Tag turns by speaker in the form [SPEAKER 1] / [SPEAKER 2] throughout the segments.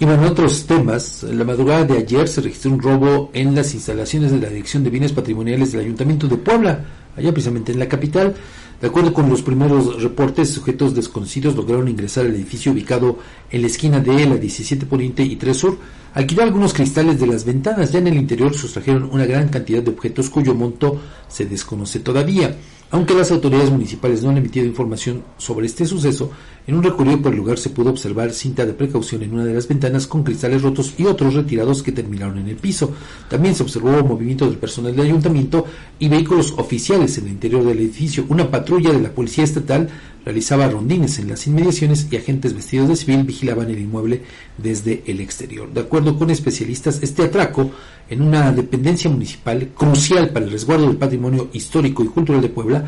[SPEAKER 1] Y bueno, en otros temas, la madrugada de ayer se registró un robo en las instalaciones de la Dirección de Bienes Patrimoniales del Ayuntamiento de Puebla, allá precisamente en la capital. De acuerdo con los primeros reportes, sujetos desconocidos lograron ingresar al edificio ubicado en la esquina de la 17 Poniente y 3 Sur, alquilar algunos cristales de las ventanas. Ya en el interior sustrajeron una gran cantidad de objetos cuyo monto se desconoce todavía. Aunque las autoridades municipales no han emitido información sobre este suceso, en un recorrido por el lugar se pudo observar cinta de precaución en una de las ventanas con cristales rotos y otros retirados que terminaron en el piso. También se observó movimiento del personal del ayuntamiento y vehículos oficiales en el interior del edificio. Una patrulla de la Policía Estatal realizaba rondines en las inmediaciones y agentes vestidos de civil vigilaban el inmueble desde el exterior. De acuerdo con especialistas, este atraco en una dependencia municipal crucial para el resguardo del patrimonio histórico y cultural de Puebla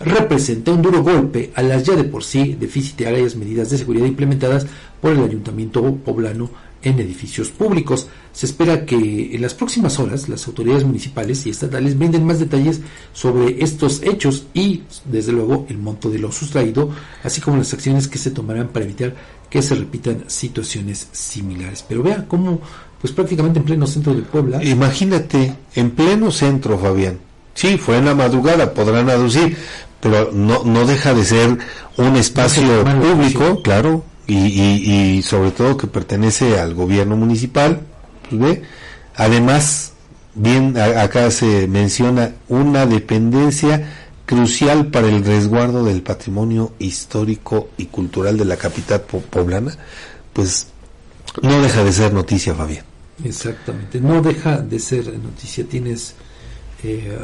[SPEAKER 1] representa un duro golpe a las ya de por sí deficitarias medidas de seguridad implementadas por el ayuntamiento poblano en edificios públicos. Se espera que en las próximas horas las autoridades municipales y estatales brinden más detalles sobre estos hechos y, desde luego, el monto de lo sustraído, así como las acciones que se tomarán para evitar que se repitan situaciones similares. Pero vea cómo, pues prácticamente en pleno centro de Puebla.
[SPEAKER 2] Imagínate, en pleno centro, Fabián. Sí, fue en la madrugada, podrán aducir, pero no, no deja de ser un espacio público, claro, y, y, sobre todo que pertenece al gobierno municipal. Pues ve, además, bien acá se menciona una dependencia crucial para el resguardo del patrimonio histórico y cultural de la capital poblana, pues no deja de ser noticia, Fabián.
[SPEAKER 1] Exactamente, no deja de ser noticia. Tienes eh,